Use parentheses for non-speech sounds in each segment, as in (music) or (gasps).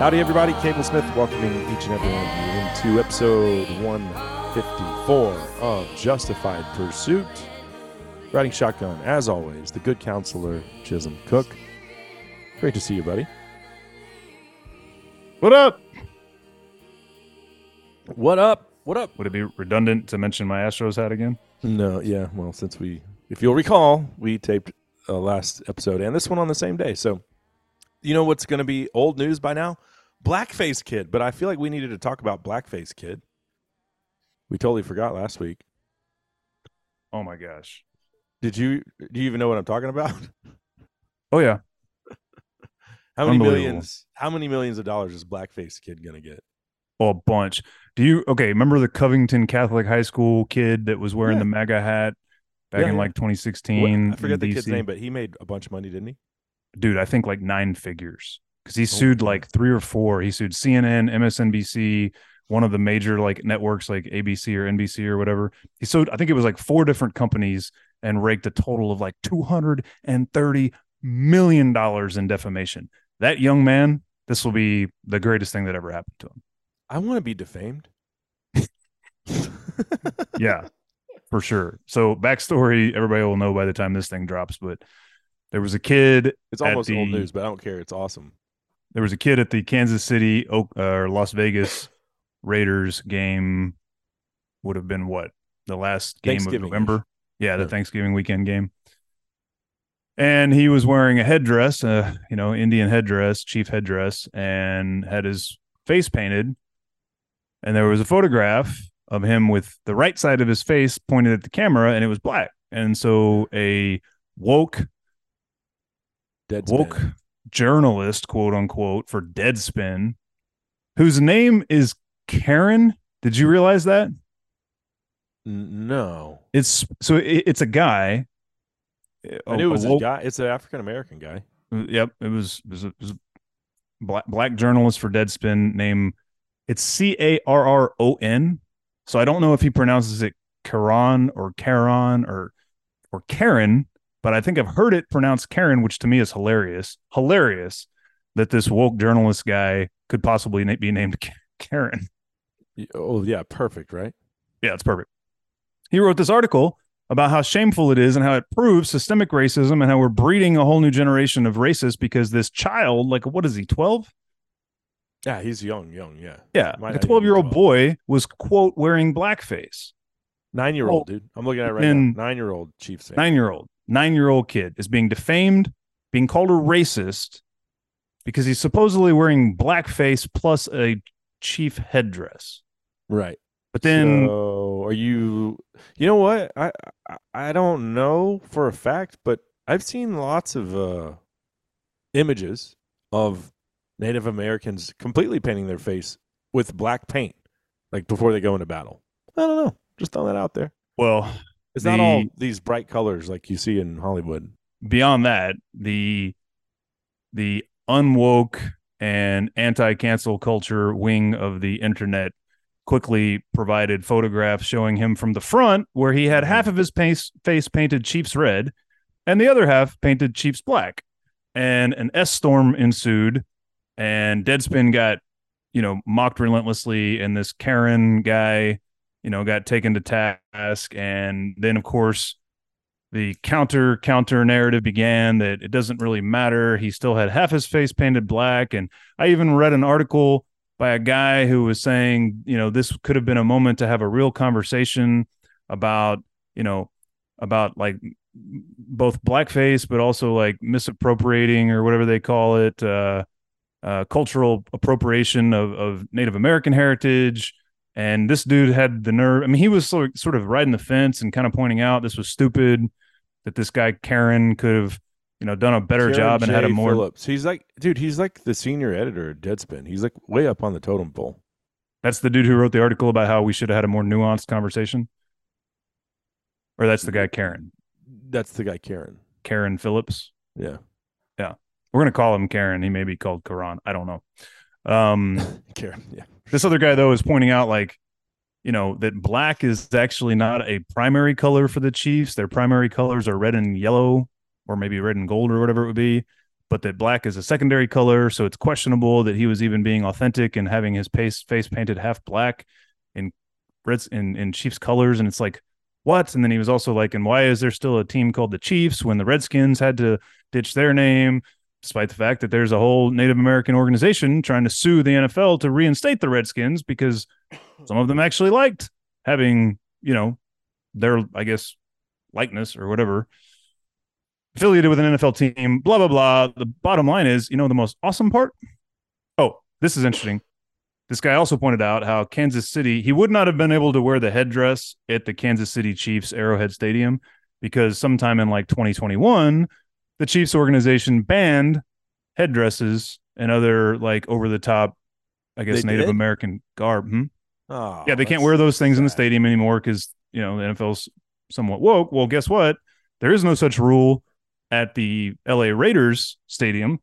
Howdy, everybody. Cable Smith welcoming each and every one of you into episode 154 of Justified Pursuit. Riding shotgun, as always, the good counselor, Chisholm Cook. Great to see you, buddy. What up? What up? What up? Would it be redundant to mention my Astros hat again? No, yeah. Well, since we, if you'll recall, we taped uh, last episode and this one on the same day. So, you know what's going to be old news by now? Blackface Kid. But I feel like we needed to talk about Blackface Kid. We totally forgot last week. Oh my gosh. Did you? Do you even know what I'm talking about? (laughs) Oh yeah. How many millions? How many millions of dollars is Blackface Kid going to get? Oh, a bunch. Do you okay? Remember the Covington Catholic High School kid that was wearing Yeah. the MAGA hat back Yeah, in yeah. like What- 2016? I forget the kid's name, but he made a bunch of money, didn't he? Dude, I think like nine figures because he Oh, sued like three or four. He sued CNN, MSNBC, one of the major like networks like ABC or NBC or whatever. He sued, I think it was like four different companies and raked a total of like $230 million in defamation. That young man, this will be the greatest thing that ever happened to him. I want to be defamed. (laughs) yeah, for sure. So backstory, everybody will know by the time this thing drops, but there was a kid. It's almost old news, but I don't care. It's awesome. There was a kid at the Kansas City Oak, uh, or Las Vegas (laughs) Raiders game. Would have been what the last game of November. Yeah, the Yeah. Thanksgiving weekend game. And he was wearing a headdress, uh, you know, Indian headdress, chief headdress, and had his face painted. And there was a photograph of him with the right side of his face pointed at the camera, and it was black. And so a woke Dead woke journalist, quote unquote, for Deadspin, whose name is Karen. Did you realize that? No, It's so it, it's a guy. I knew it was a woke- guy. It's an African American guy. Yep, it was it was a, it was a black black journalist for Deadspin. Name it's C A R R O N. So I don't know if he pronounces it Karan or Karan or or Karen, but I think I've heard it pronounced Karen, which to me is hilarious. Hilarious that this woke journalist guy could possibly na- be named Karen. Oh yeah, perfect, right? Yeah, it's perfect. He wrote this article about how shameful it is and how it proves systemic racism and how we're breeding a whole new generation of racists because this child, like, what is he, 12? Yeah, he's young, young. Yeah, Yeah. Might a not even be 12 year old boy was, quote, wearing blackface. nine year old dude. I'm looking at it right now. Nine year old Chiefs. Nine year old, nine year old kid is being defamed, being called a racist because he's supposedly wearing blackface plus a chief headdress. Right. But then, so are you? You know what? I, I don't know for a fact, but I've seen lots of uh, images of Native Americans completely painting their face with black paint, like before they go into battle. I don't know. Just throwing that out there. well, It's not all these bright colors like you see in Hollywood. beyond that, the the unwoke and anti-cancel culture wing of the internet quickly provided photographs showing him from the front where he had half of his face, face painted Chiefs red and the other half painted Chiefs black. And an S storm ensued and Deadspin got, you know, mocked relentlessly and this Karen guy, you know, got taken to task and then of course the counter counter narrative began that it doesn't really matter. He still had half his face painted black. And I even read an article by a guy who was saying, you know, this could have been a moment to have a real conversation about, you know, about like both blackface, but also like misappropriating or whatever they call it, uh, uh, cultural appropriation of, of Native American heritage. And this dude had the nerve. I mean, he was sort sort of riding the fence and kind of pointing out this was stupid that this guy Karen could have, you know, done a better Karen job and had a more. Phillips. He's like, dude, he's like the senior editor at Deadspin. He's like way up on the totem pole. That's the dude who wrote the article about how we should have had a more nuanced conversation. Or that's the guy Karen, That's the guy, Karen. Karen Phillips. Yeah. Yeah. We're gonna call him Karen. He may be called Karan. I don't know. Um, (laughs) Karen. Yeah. This other guy though is pointing out like you know that black is actually not a primary color for the chiefs their primary colors are red and yellow or maybe red and gold or whatever it would be but that black is a secondary color, so it's questionable that he was even being authentic and having his face face painted half black in Reds in in Chiefs colors, and it's like what? And then he was also like, and why is there still a team called the Chiefs when the Redskins had to ditch their name? Despite the fact that there's a whole Native American organization trying to sue the NFL to reinstate the Redskins because some of them actually liked having, you know, their, I guess, likeness or whatever affiliated with an NFL team, blah, blah, blah. The bottom line is, you know, the most awesome part? Oh, this is interesting. This guy also pointed out how Kansas City, he would not have been able to wear the headdress at the Kansas City Chiefs Arrowhead Stadium because sometime in like 2021, the Chiefs organization banned headdresses and other like over the top, I guess, They Native did? American garb. Hmm? Oh, yeah, they can't wear those things in the stadium anymore because you know the NFL's somewhat woke. Well, guess what? There is no such rule at the LA Raiders stadium.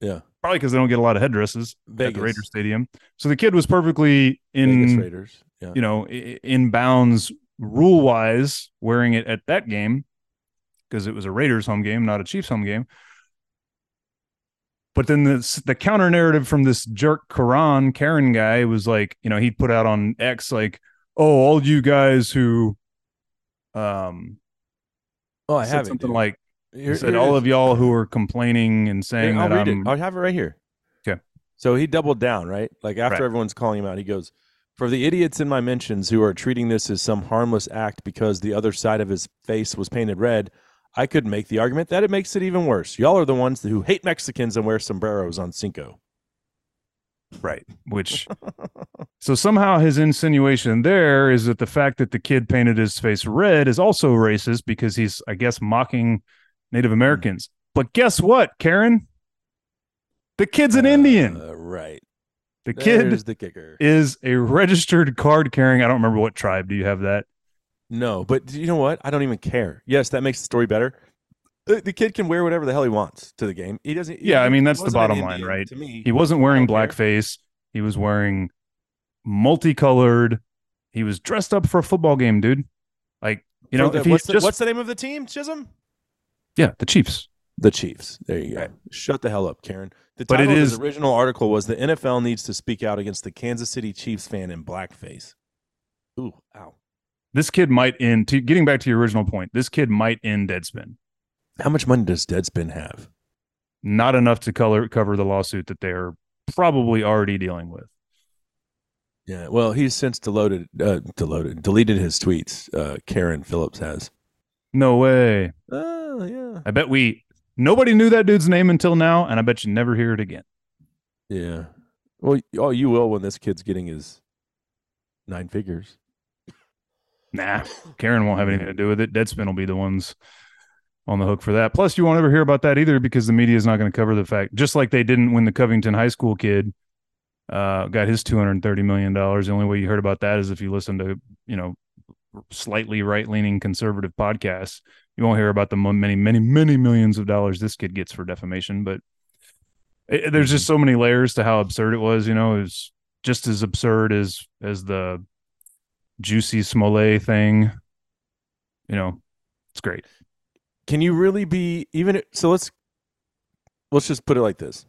Yeah. Probably because they don't get a lot of headdresses at the Raiders stadium. So the kid was perfectly Vegas in Raiders. Yeah. you know in bounds rule wise wearing it at that game because it was a Raiders home game, not a Chiefs home game. But then the the counter narrative from this jerk Karan Karen guy was like, you know, he put out on X like, "Oh, all you guys who, um, oh, I have something dude. like Here- he said here all is. of y'all who are complaining and saying I'll that I'm it. I have it right here. 'Kay. So he doubled down, right? Like after Right. everyone's calling him out, he goes, "For the idiots in my mentions who are treating this as some harmless act because the other side of his face was painted red, I could make the argument that it makes it even worse. Y'all are the ones who hate Mexicans and wear sombreros on Cinco." right, which (laughs) so somehow his insinuation there is that the fact that the kid painted his face red is also racist because he's, I guess, mocking Native Americans. But guess what, Karen? The kid's an Indian. Uh, right. The kid There's the kicker. is a registered card carrying. I don't remember what tribe. Do you have that? No, but you know what? I don't even care. Yes, that makes the story better. The, the kid can wear whatever the hell he wants to the game. He doesn't. Yeah, I mean, that's the bottom line, Indian right? To me, He wasn't wearing blackface. He was wearing multicolored. He was dressed up for a football game, dude. Like you know, the- if he what's, the, just what's the name of the team? Chisholm. yeah, the Chiefs. The Chiefs. There you go. Right. Shut the hell up, Karen. The But it is- original article was the NFL needs to speak out against the Kansas City Chiefs fan in blackface. Ooh, ow. This kid might end. To, getting back to your original point, this kid might end Deadspin. How much money does Deadspin have? Not enough to color cover the lawsuit that they're probably already dealing with. Yeah, well, he's since deleted, uh, deloaded, deleted his tweets. Uh, Karen Phillips has. No way. Oh, yeah. I bet we nobody knew that dude's name until now, and I bet you never hear it again. Yeah. Well, oh, you will when this kid's getting his nine figures. Nah, Karen won't have anything to do with it. Deadspin will be the ones on the hook for that. Plus, you won't ever hear about that either because the media is not going to cover the fact. Just like they didn't when the Covington High School kid uh, got his two hundred thirty million dollars. The only way you heard about that is if you listen to you know slightly right leaning conservative podcasts. You won't hear about the many, many, many millions of dollars this kid gets for defamation. But it, there's just so many layers to how absurd it was. You know, it was just as absurd as as the Jussie Smollett thing. You know, it's great. Can you really be even? So let's let's just put it like this: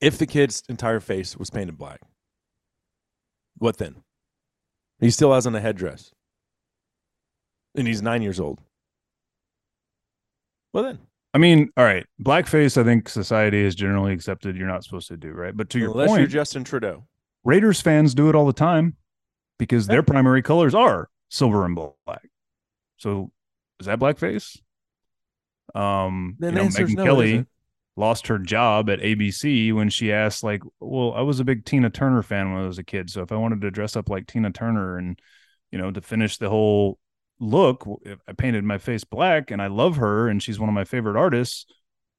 If the kid's entire face was painted black, what then? He still has on a headdress, and he's nine years old. Well then, I mean, all right, blackface. I think society has generally accepted you're not supposed to do right. But to your unless point, you're Justin Trudeau, Raiders fans do it all the time because their primary colors are silver and black. So is that blackface? Um, then you know, Megyn no, Kelly lost her job at ABC when she asked, like, well, I was a big Tina Turner fan when I was a kid. So if I wanted to dress up like Tina Turner and, you know, to finish the whole look, I painted my face black and I love her and she's one of my favorite artists.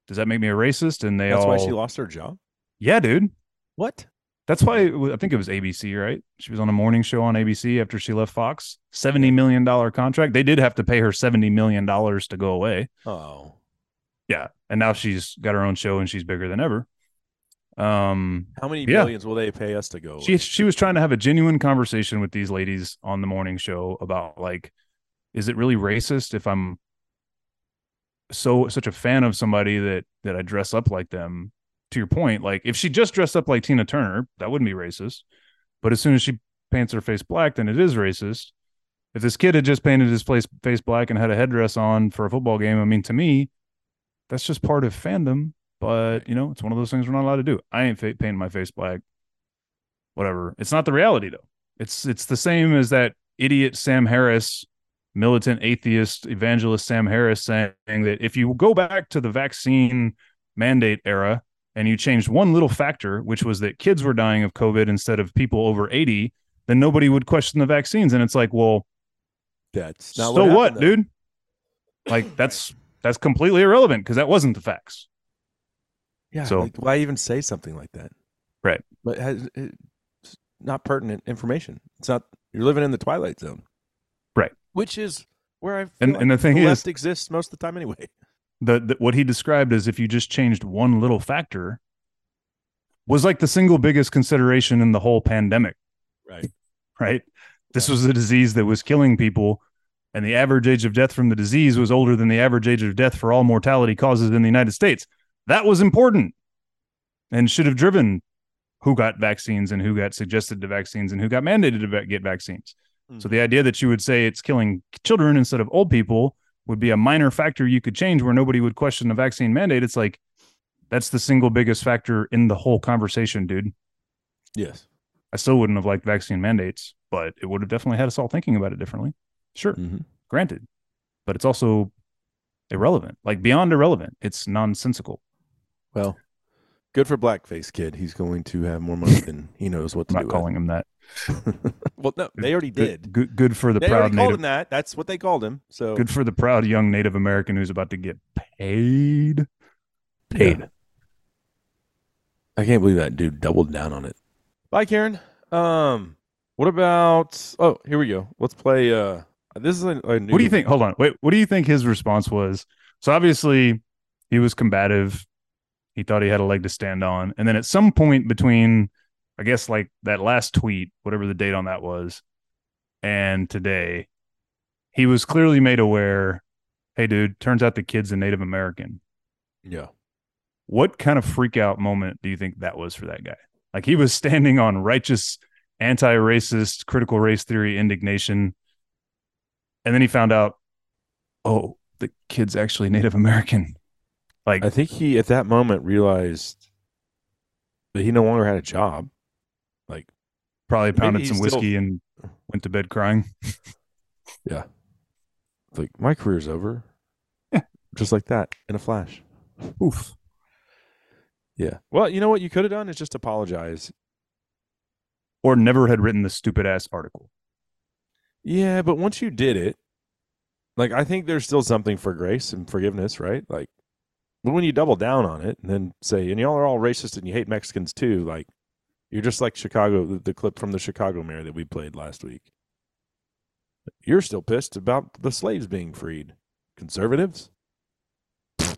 Does that make me a racist? And they That's all, why she lost her job. yeah, dude. What? That's why I think it was ABC, right? She was on a morning show on ABC after she left Fox. $70 million contract. They did have to pay her $70 million to go away. Oh, Yeah. And now she's got her own show and she's bigger than ever. Um, how many Yeah. millions will they pay us to go? she she was trying to have a genuine conversation with these ladies on the morning show about like, is it really racist if I'm so such a fan of somebody that that I dress up like them. To your point, like if she just dressed up like Tina Turner, that wouldn't be racist. But as soon as she paints her face black, then it is racist. If this kid had just painted his face face black and had a headdress on for a football game, I mean, to me, that's just part of fandom. But you know, it's one of those things we're not allowed to do. I ain't painting my face black. Whatever. It's not the reality though. It's it's the same as that idiot Sam Harris, militant atheist evangelist Sam Harris saying that if you go back to the vaccine mandate era and you changed one little factor, which was that kids were dying of COVID instead of people over 80, then nobody would question the vaccines. And it's like, well, That's not so what, what, happened, dude? Like that's that's completely irrelevant because that wasn't the facts. Yeah. So- like, why even say something like that? Right. But has, it's not pertinent information. It's not. You're living in the twilight zone. Right. Which is where I And- like and the thing is- left exists most of the time anyway. (laughs) The, the what he described as if you just changed one little factor was like the single biggest consideration in the whole pandemic. Right. (laughs) right? This was a disease that was killing people, and the average age of death from the disease was older than the average age of death for all mortality causes in the United States. That was important and should have driven who got vaccines and who got suggested to vaccines and who got mandated to get vaccines. So hmm. the idea that you would say it's killing children instead of old people would be a minor factor you could change where nobody would question the vaccine mandate. It's like that's the single biggest factor in the whole conversation, dude. Yes. I still wouldn't have liked vaccine mandates, but it would have definitely had us all thinking about it differently. Sure, Mm-hmm. granted, but it's also irrelevant, like beyond irrelevant. It's nonsensical. Well, good for Blackface Kid. He's going to have more money than he knows what I'm to not do. calling him that. (laughs) well, no, they already Good, did. good, good for the they proud already called native. him that. That's what they called him. So Good for the proud young Native American who's about to get paid. Paid. Yeah. I can't believe that dude doubled down on it. Bye, Karen. Um, what about? Oh, here we go. Let's play. Uh, this is a, a new. What do you think? Hold on. Wait, what do you think his response was? So obviously he was combative. He thought he had a leg to stand on. And then at some point between, I guess like that last tweet, whatever the date on that was, and today, he was clearly made aware, hey dude, turns out the kid's a Native American. Yeah. What kind of freak out moment do you think that was for that guy? Like he was standing on righteous, anti-racist, critical race theory indignation. And then he found out, oh, the kid's actually Native American. Like, I think he at that moment realized that he no longer had a job. Like, probably pounded some still- whiskey and went to bed crying. (laughs) Yeah. Like my career's over. Yeah. Just like that in a flash. Oof. Yeah. Well, you know what you could have done is just apologize. Or never had written the stupid ass article. Yeah, but once you did it, like I think there's still something for grace and forgiveness, right? Like but when you double down on it and then say, and y'all are all racist and you hate Mexicans too, like you're just like Chicago, the, the clip from the Chicago mayor that we played last week. You're still pissed about the slaves being freed. Conservatives? I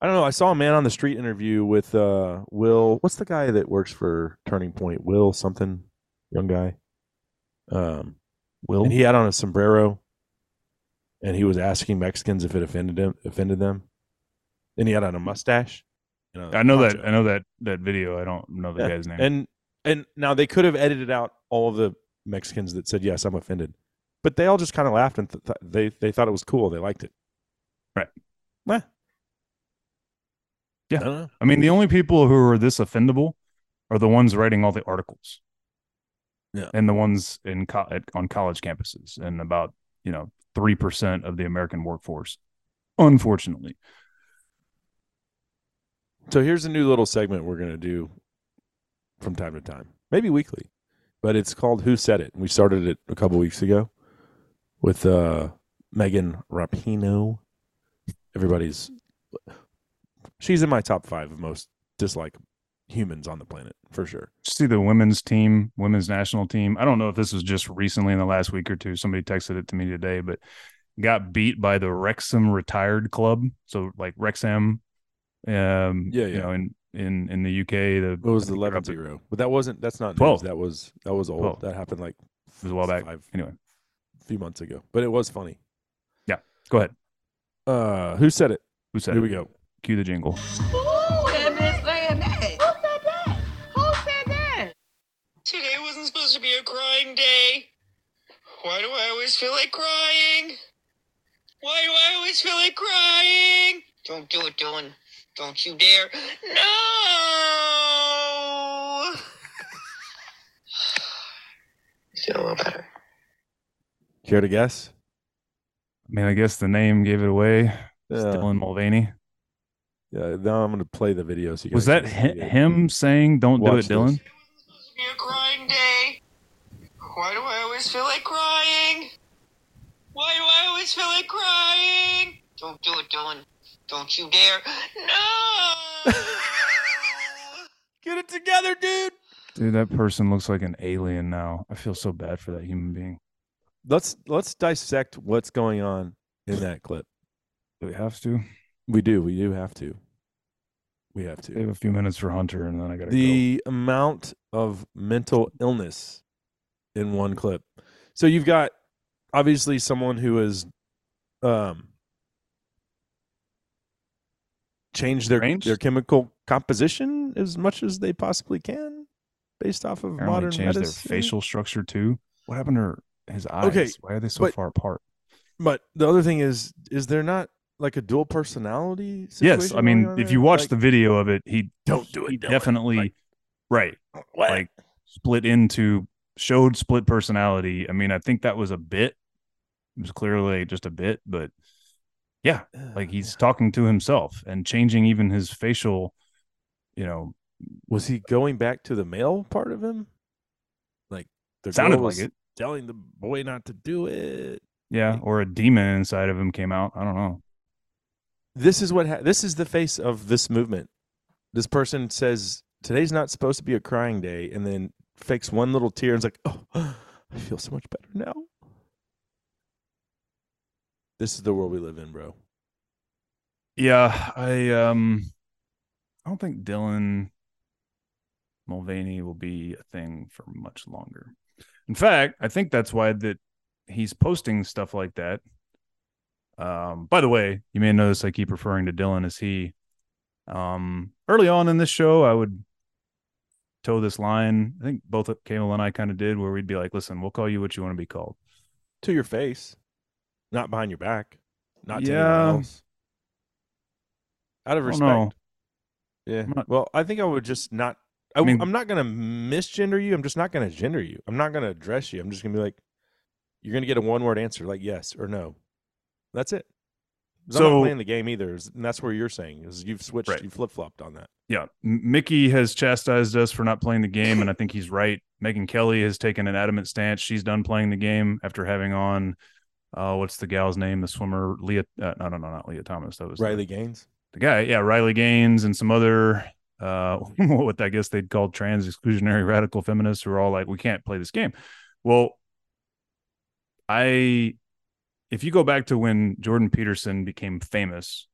don't know. I saw a man on the street interview with uh Will. What's the guy that works for Turning Point? Will something, young guy. Um, Will and he had on a sombrero, and he was asking Mexicans if it offended them. Offended them. And he had on a mustache. You I know that. I know that that video. I don't know the Yeah. guy's name. And and now they could have edited out all of the Mexicans that said yes, I'm offended, but they all just kind of laughed and th- th- they they thought it was cool. They liked it. Right. Meh. Yeah. I. I mean, the only people who are this offendable are the ones writing all the articles. Yeah. And the ones in co- at, on college campuses, and about you know three percent of the American workforce, unfortunately. So here's a new little segment we're gonna do from time to time, maybe weekly, but it's called "Who Said It." We started it a couple weeks ago with uh, Megan Rapinoe. Everybody's she's in my top five of most disliked humans on the planet for sure. See the women's team, women's national team. I don't know if this was just recently in the last week or two. Somebody texted it to me today, but got beat by the Wrexham retired club. So like Wrexham, um, Yeah, you yeah. know, in in in the UK, the It was they're up 0. But that wasn't, that's not 12. news. That was, that was old. 12. That happened like was a while back. five, Anyway, a few months ago. But it was funny. Yeah, go ahead. Uh, who said it? Who said Here it? we go. Cue the jingle. Always feel like crying? Why do I always feel like crying? Don't do it, Dylan. Don't you dare. No! (sighs) feel a little better. Care to guess? I mean, I guess the name gave it away. It's Yeah. Dylan Mulvaney. Yeah. Now I'm gonna play the video. So you Was that can hi- him saying "Don't do Watch it, Dylan"? this. Today wasn't supposed to be a crying day. Why do I always feel like crying? Why do I always feel like crying? Don't do it, Dylan. Don't you dare. No! (laughs) Get it together, dude. Dude, that person looks like an alien now. I feel so bad for that human being. Let's let's dissect what's going on in that (sighs) clip. Do we have to? We do. We do have to. We have to. We have a few minutes for Hunter, and then I gotta go. the amount of mental illness in one clip. So you've got obviously someone who has um changed their their chemical composition as much as they possibly can based off of Apparently modern changed medicine. their facial structure too. What happened to his eyes? Okay, Why are they so but- far apart? But the other thing is is there not like a dual personality Yes, I mean, if you watch Like, the video of it, he don't do it definitely Like, right what? like split into showed split personality. I mean, I think that was a bit. It was clearly just a bit, but yeah, like he's talking to himself and changing even his facial. You know, was he going back to the male part of him? Like the sounded girl like it. telling the boy not to do it. Yeah, or a demon inside of him came out. I don't know. This is what ha- this is the face of this movement. This person says today's not supposed to be a crying day, and then fakes one little tear and's like, "Oh, (gasps) I feel so much better now." This is the world we live in, bro. Yeah, I um I don't think Dylan Mulvaney will be a thing for much longer. In fact, I think that's why that he's posting stuff like that. Um, by the way, you may notice I keep referring to Dylan as he. Um, early on in this show, I would toe this line. I think both Kayla and I kind of did, where we'd be like, "Listen, we'll call you what you want to be called." To your face, not behind your back, not to Yeah. anyone else. Out of respect. Yeah. Not- well, I think I would just not. I, I mean- am not going to misgender you. I'm just not going to gender you. I'm not going to address you. I'm just going to be like, you're going to get a one word answer, like yes or no. That's it. 'Cause I'm So- not playing the game either, and that's where you're saying is you've switched, Right. you flip flopped on that. yeah, Mickey has chastised us for not playing the game, and I think he's right. Megyn Kelly has taken an adamant stance. She's done playing the game after having on, uh, what's the gal's name? The swimmer, Lia. Uh, no, no, no, not Lia Thomas. That was the- Riley Gaines. the guy. Yeah, Riley Gaines and some other, uh, (laughs) what I guess they'd called trans exclusionary radical feminists who are all like, we can't play this game. Well, I, if you go back to when Jordan Peterson became famous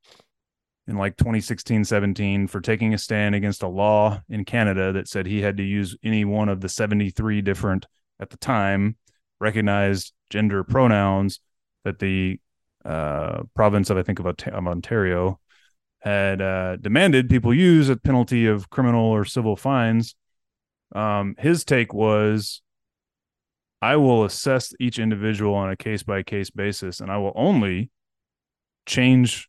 in like 2016, 17 for taking a stand against a law in Canada that said he had to use any one of the 73 different, at the time, recognized gender pronouns that the uh, province of, I think, of, of Ontario had uh, demanded people use at penalty of criminal or civil fines. Um, his take was I will assess each individual on a case by case basis, and I will only change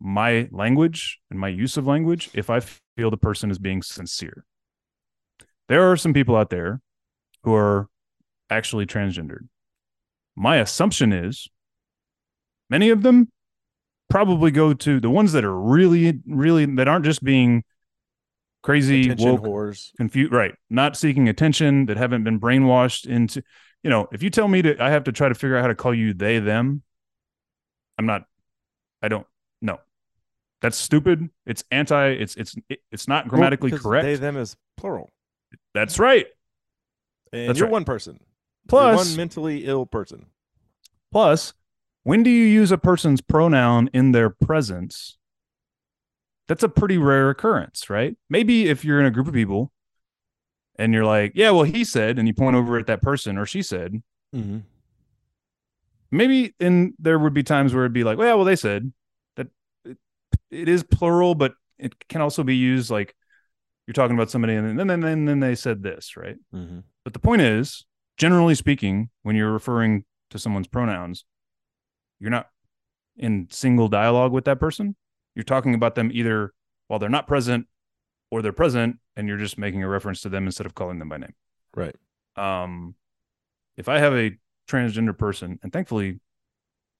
my language and my use of language if I feel the person is being sincere. There are some people out there who are actually transgendered. My assumption is many of them probably go to the ones that are really, really that aren't just being crazy Attention woke whores. confused right not seeking attention that haven't been brainwashed into you know if you tell me to i have to try to figure out how to call you they them i'm not i don't no that's stupid it's anti it's it's it's not grammatically because correct They, them is plural. that's right And That's you're right. one person. Plus one mentally ill person. plus when do you use a person's pronoun in their presence that's a pretty rare occurrence right maybe if you're in a group of people and you're like yeah well he said and you point over at that person or she said Mm-hmm. maybe in there would be times where it'd be like, well, well, they said, that it is plural, but it can also be used like you're talking about somebody and then then then, then they said this, right? Mm-hmm. But the point is, generally speaking, when you're referring to someone's pronouns, you're not in single dialogue with that person. You're talking about them either while they're not present or they're present and you're just making a reference to them instead of calling them by name. Right. Um if I have a transgender person, and thankfully,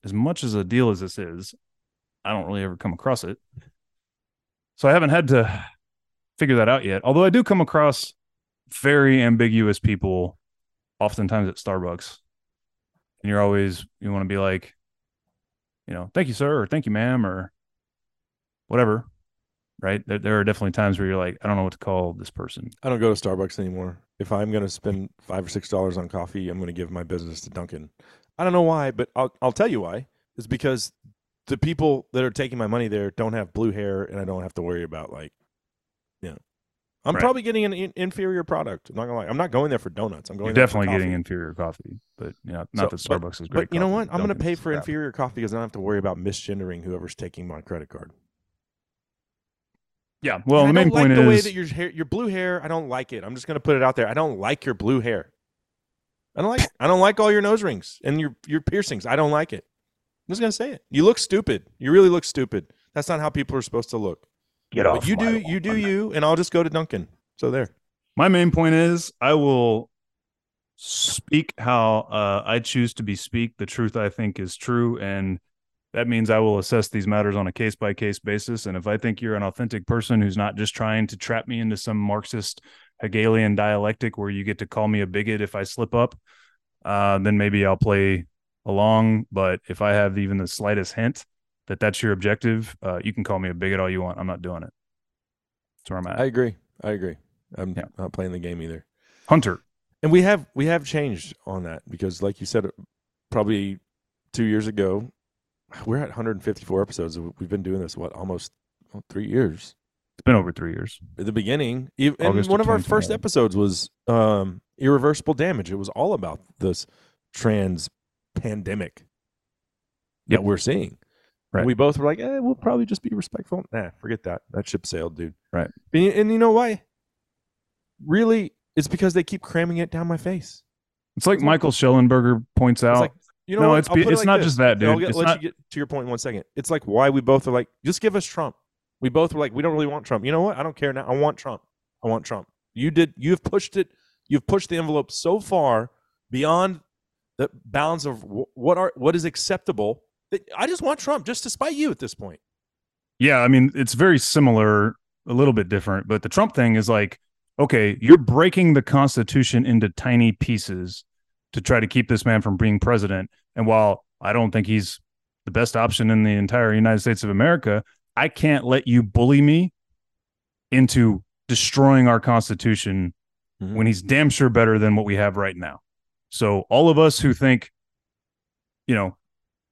as much as a deal as this is, I don't really ever come across it. So I haven't had to figure that out yet. Although I do come across very ambiguous people oftentimes at Starbucks. And you're always you want to be like, you know, thank you, sir, or thank you, ma'am, or whatever. Right. There, there are definitely times where you're like, I don't know what to call this person. I don't go to Starbucks anymore. If I'm going to spend five or six dollars on coffee, I'm going to give my business to Dunkin'. I don't know why, but I'll I'll tell you why. It's because the people that are taking my money there don't have blue hair, and I don't have to worry about like, I'm Right. probably getting an in- inferior product. I'm not gonna lie. I'm not going there for donuts. I'm going. You're definitely getting inferior coffee, but yeah, not So, that Starbucks is great. But you know what? I'm going to pay for inferior coffee because I don't have to worry about misgendering whoever's taking my credit card. Yeah. Well, And the I main like point the way that your hair, your blue hair. I don't like it. I'm just going to put it out there. I don't like your blue hair. I don't like. I don't like all your nose rings and your your piercings. I don't like it. I'm just going to say it. You look stupid. You really look stupid. That's not how people are supposed to look. Get But you do you do you, and I'll just go to Dunkin'. So there. My main point is I will speak how uh, I choose to be speak the truth I think is true, and that means I will assess these matters on a case by case basis. And if I think you're an authentic person who's not just trying to trap me into some Marxist Hegelian dialectic where you get to call me a bigot if I slip up, uh, then maybe I'll play along. But if I have even the slightest hint that that's your objective, uh, you can call me a bigot all you want. I'm not doing it. That's where I'm at. I agree. I agree. I'm Yeah. not playing the game either. Hunter. And we have we have changed on that because, like you said, probably two years ago, we're at 154 episodes. We've been doing this what almost well, three years. It's been over three years. At the beginning, and August one of our first episodes was um, irreversible damage. It was all about this trans pandemic Yep. that we're seeing. Right. We both were like, eh, we'll probably just be respectful. Nah, forget that. That ship sailed, dude. Right. And, and you know why? Really, it's because they keep cramming it down my face. It's like It's like- Michael Shellenberger points out. like, you know no, what? it's be- it's like not this. just that, And I'll dude. get- It's let not- you get to your point in one second. It's like why we both are like, just give us Trump. We both were like, we don't really want Trump. You know what? I don't care now. I want Trump. I want Trump. You did. You've pushed it. You've pushed the envelope so far beyond the bounds of what are what is acceptable. I just want Trump, just to spite you at this point. Yeah, I mean, it's very similar, a little bit different, but the Trump thing is like, okay, you're breaking the Constitution into tiny pieces to try to keep this man from being president. And while I don't think he's the best option in the entire United States of America, I can't let you bully me into destroying our Constitution Mhm. when he's damn sure better than what we have right now. So all of us who think, you know,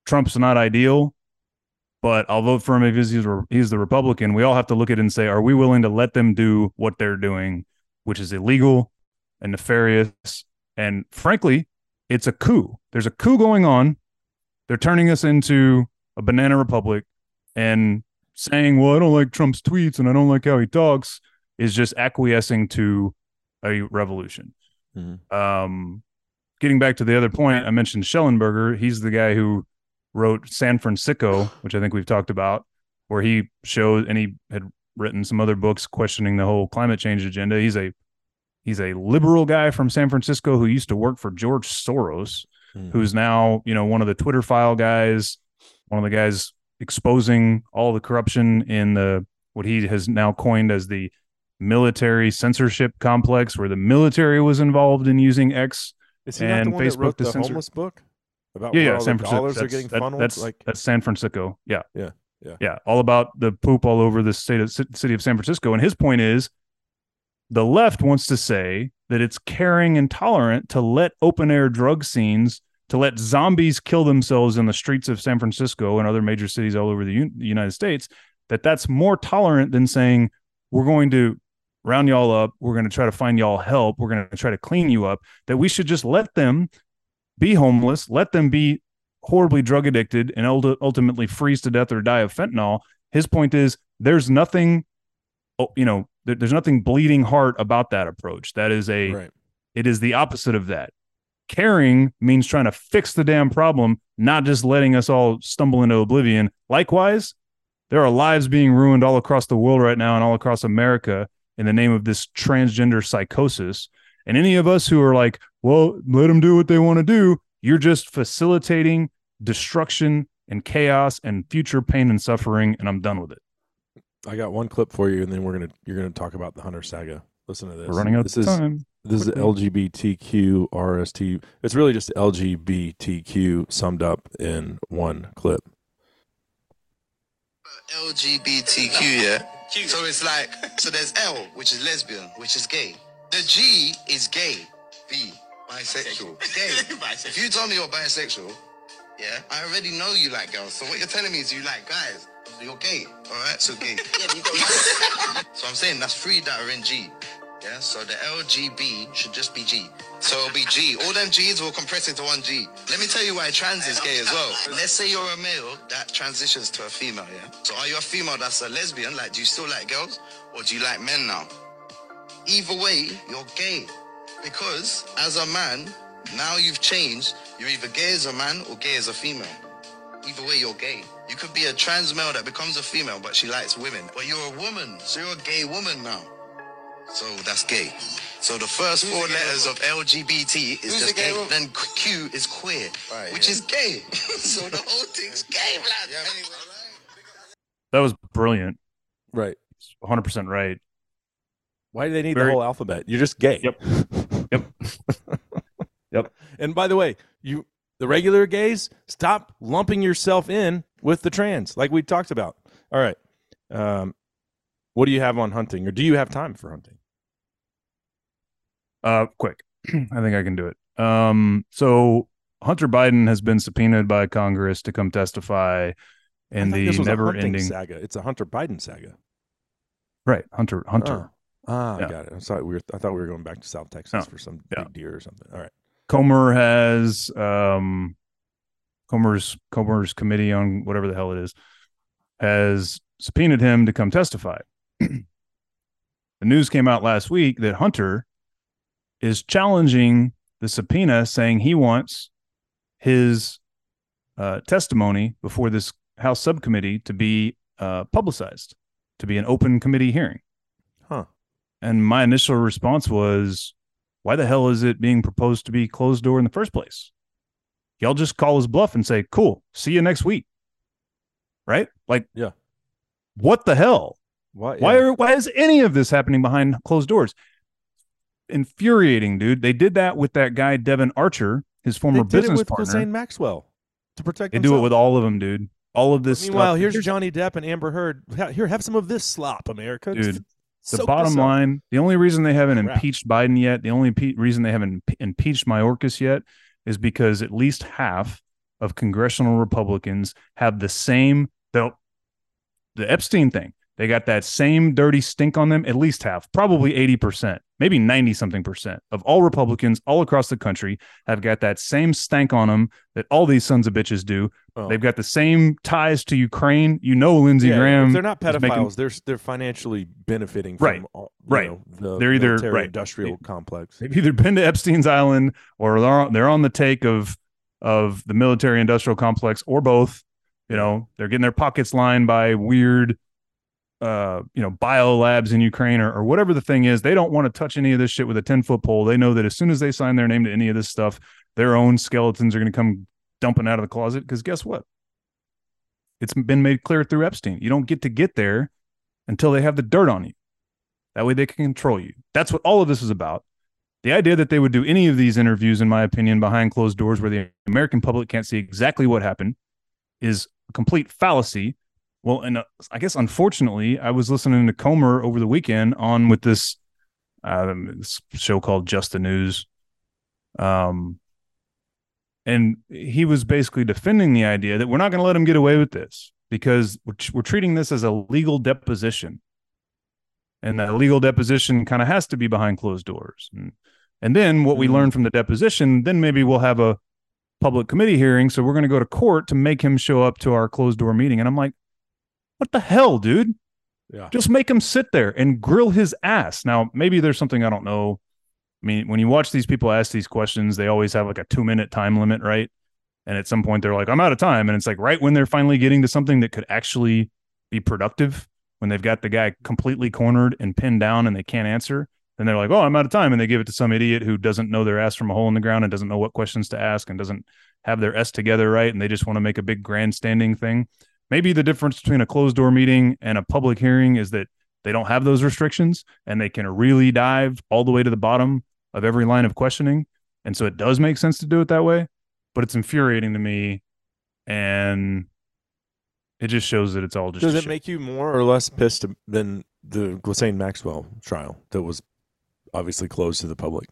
Trump's not ideal, but I'll vote for him if he's, he's the Republican. We all have to look at it and say, are we willing to let them do what they're doing, which is illegal and nefarious? And frankly, it's a coup. There's a coup going on. They're turning us into a banana republic and saying, well, I don't like Trump's tweets and I don't like how he talks is just acquiescing to a revolution. Mhm. Um, getting back to the other point, I mentioned Shellenberger. He's the guy who wrote San Fransicko, (sighs) which I think we've talked about, where he showed and he had written some other books questioning the whole climate change agenda. He's a he's a liberal guy from San Francisco who used to work for George Soros, Mhm. who's now you know one of the Twitter file guys, one of the guys exposing all the corruption in the what he has now coined as the military censorship complex, where the military was involved in using X Is he not the and Facebook to the censor- homeless book about yeah, yeah, San the Francisco. dollars are That's, getting that- funneled? that's like, that's San Francisco. Yeah, Yeah, yeah. yeah. All about the poop all over the state of city of San Francisco. And his point is, the left wants to say that it's caring and tolerant to let open air drug scenes, to let zombies kill themselves in the streets of San Francisco and other major cities all over the Un- United States. That that's more tolerant than saying we're going to round y'all up. We're going to try to find y'all help. We're going to try to clean you up. That we should just let them be homeless, let them be horribly drug addicted and ult- ultimately freeze to death or die of fentanyl, His point is there's nothing, oh, you know, there, there's nothing bleeding heart about that approach. That is a, Right. it is the opposite of that. Caring means trying to fix the damn problem, not just letting us all stumble into oblivion. Likewise, there are lives being ruined all across the world right now and all across America in the name of this transgender psychosis. And any of us who are like, well, let them do what they want to do, you're just facilitating destruction and chaos and future pain and suffering. And I'm done with it. I got one clip for you, and then we're gonna you're gonna talk about the Hunter saga. Listen to this. We're running out this of is time. this is. LGBTQ RST. It's really just LGBTQ summed up in one clip. LGBTQ, yeah. So it's like, so there's L, which is lesbian, which is gay. The G is gay. B, bisexual. (laughs) Gay. If you tell me you're bisexual, yeah, I already know you like girls. So what you're telling me is you like guys. So you're gay. All right, so gay. (laughs) (laughs) so I'm saying that's three that are in G. Yeah, so the LGB should just be G. So it'll be G. All them G's will compress into one G. Let me tell you why trans is gay as well. Let's say you're a male that transitions to a female, yeah? So are you a female that's a lesbian? Like, do you still like girls? Or do you like men now? Either way, you're gay. Because as a man, now you've changed. You're either gay as a man or gay as a female. Either way, you're gay. You could be a trans male that becomes a female, but she likes women. But you're a woman, so you're a gay woman now. So that's gay. So the first four letters of LGBT is just gay. Then Q is queer, which is gay. (laughs) so the whole thing's gay, blood. That was brilliant. Right. 100% right. Why do they need Very- the whole alphabet? You're just gay. Yep. (laughs) Yep. (laughs) Yep. And by the way, you the regular gays, stop lumping yourself in with the trans, like we talked about. All right. Um, what do you have on hunting, or do you have time for hunting? Uh, quick. (clears throat) I think I can do it. Um, so Hunter Biden has been subpoenaed by Congress to come testify in the this was a hunting never-ending. saga. It's a Hunter Biden saga. Right, Hunter. Hunter. Ah, Yeah. I got it. I thought we were. I thought we were going back to South Texas for some Yeah. big deer or something. All right. Comer has um, Comer's Comer's committee on whatever the hell it is has subpoenaed him to come testify. (clears throat) the news came out last week that Hunter is challenging the subpoena, saying he wants his uh, testimony before this House subcommittee to be uh, publicized, to be an open committee hearing. Huh. And my initial response was, why the hell is it being proposed to be closed door in the first place? Y'all just call his bluff and say, cool, see you next week. Right? Like, Yeah. What the hell? Why? Why are why is any of this happening behind closed doors? Infuriating, dude. They did that with that guy Devon Archer, his former they did it with partner. Maxwell to protect? They do it with all of them, dude. All of this. Meanwhile, stuff. here's Johnny Depp and Amber Heard. Here, have some of this slop, America. Dude, the soak bottom line the only reason they haven't Crap. impeached biden yet the only pe- reason they haven't impe- impeached mayorkas yet is because at least half of congressional republicans have the same the, the epstein thing. They got that same dirty stink on them at least half probably 80% maybe 90 something percent of all republicans all across the country have got that same stank on them that all these sons of bitches do Oh. they've got the same ties to ukraine you know lindsey Yeah, graham they're not pedophiles, making- they're they're financially benefiting from Right. all, you Right. know, the They're either- military right. industrial complex. They've either been to Epstein's Island or they're on, they're on the take of of the military industrial complex or both. You know, they're getting their pockets lined by weird uh, you know, bio labs in Ukraine or, or whatever the thing is. They don't want to touch any of this shit with a 10 foot pole. They know that as soon as they sign their name to any of this stuff, their own skeletons are going to come dumping out of the closet. Because guess what? It's been made clear through Epstein. You don't get to get there until they have the dirt on you. That way they can control you. That's what all of this is about. The idea that they would do any of these interviews, in my opinion, behind closed doors where the American public can't see exactly what happened is a complete fallacy. Well, and uh, I guess unfortunately, I was listening to Comer over the weekend on with this, um, this show called Just the News. Um, and he was basically defending the idea that we're not going to let him get away with this because we're, we're treating this as a legal deposition and that legal deposition kind of has to be behind closed doors and, and then what we Mhm. learn from the deposition then maybe we'll have a public committee hearing so we're going to go to court to make him show up to our closed door meeting and i'm like What the hell, dude? Yeah. Just make him sit there and grill his ass. Now, maybe there's something I don't know. I mean, when you watch these people ask these questions, they always have like a two minute time limit, right? And at some point, they're like, I'm out of time. And it's like right when they're finally getting to something that could actually be productive, when they've got the guy completely cornered and pinned down and they can't answer, then they're like, oh, I'm out of time. And they give it to some idiot who doesn't know their ass from a hole in the ground and doesn't know what questions to ask and doesn't have their S together right. And they just want to make a big grandstanding thing. Maybe the difference between a closed door meeting and a public hearing is that they don't have those restrictions and they can really dive all the way to the bottom of every line of questioning. And so it does make sense to do it that way, but it's infuriating to me. And it just shows that it's all just Does it shit. make you more or less pissed than the Ghislaine Maxwell trial that was obviously closed to the public?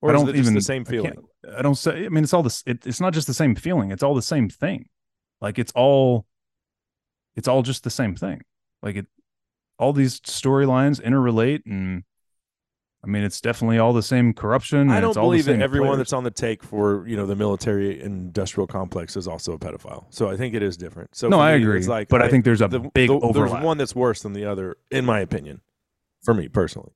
Or I is don't even the same I feeling? I don't say. I mean, it's all this. It, it's not just the same feeling. It's all the same thing. Like it's all. It's all just the same thing. Like it. All these storylines interrelate, and I mean, it's definitely all the same corruption. I don't it's all the believe that everyone players. that's on the take for you know the military industrial complex is also a pedophile. So I think it is different. So No, for I me, agree, It's like but I think there's a the- big the- overlap. There's one that's worse than the other, in my opinion. For me personally,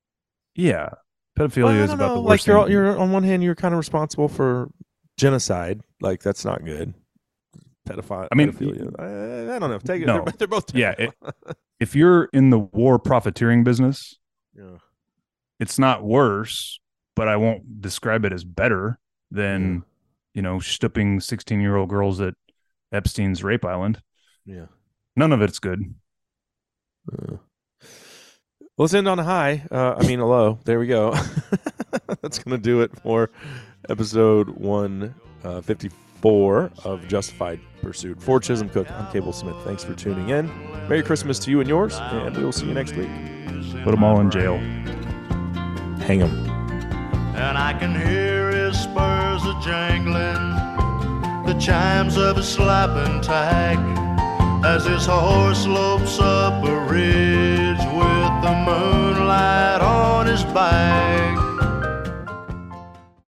Yeah, pedophilia Well, is about know, the like worst. you're thing. you're on one hand you're kind of responsible for genocide. Like that's not good. Pedophile. I mean, pedophilia. I, I don't know. Take it. No. They're, they're both. Yeah, terrible. (laughs) if you're in the war profiteering business, yeah. it's not worse, but I won't describe it as better than you know stooping 16 year old girls at Epstein's rape island. Yeah. None of it's good. Uh, let's end on a high. Uh, I mean, a low. There we go. (laughs) That's going to do it for episode 154 of Justified Pursuit. For Chisholm Cook, I'm Cable Smith. Thanks for tuning in. Merry Christmas to you and yours, and we will see you next week. Put them all in jail. Hang 'em. and I can hear his spurs a jangling, the chimes of his slapping tack, as his horse lopes up a ridge with the moonlight on his back.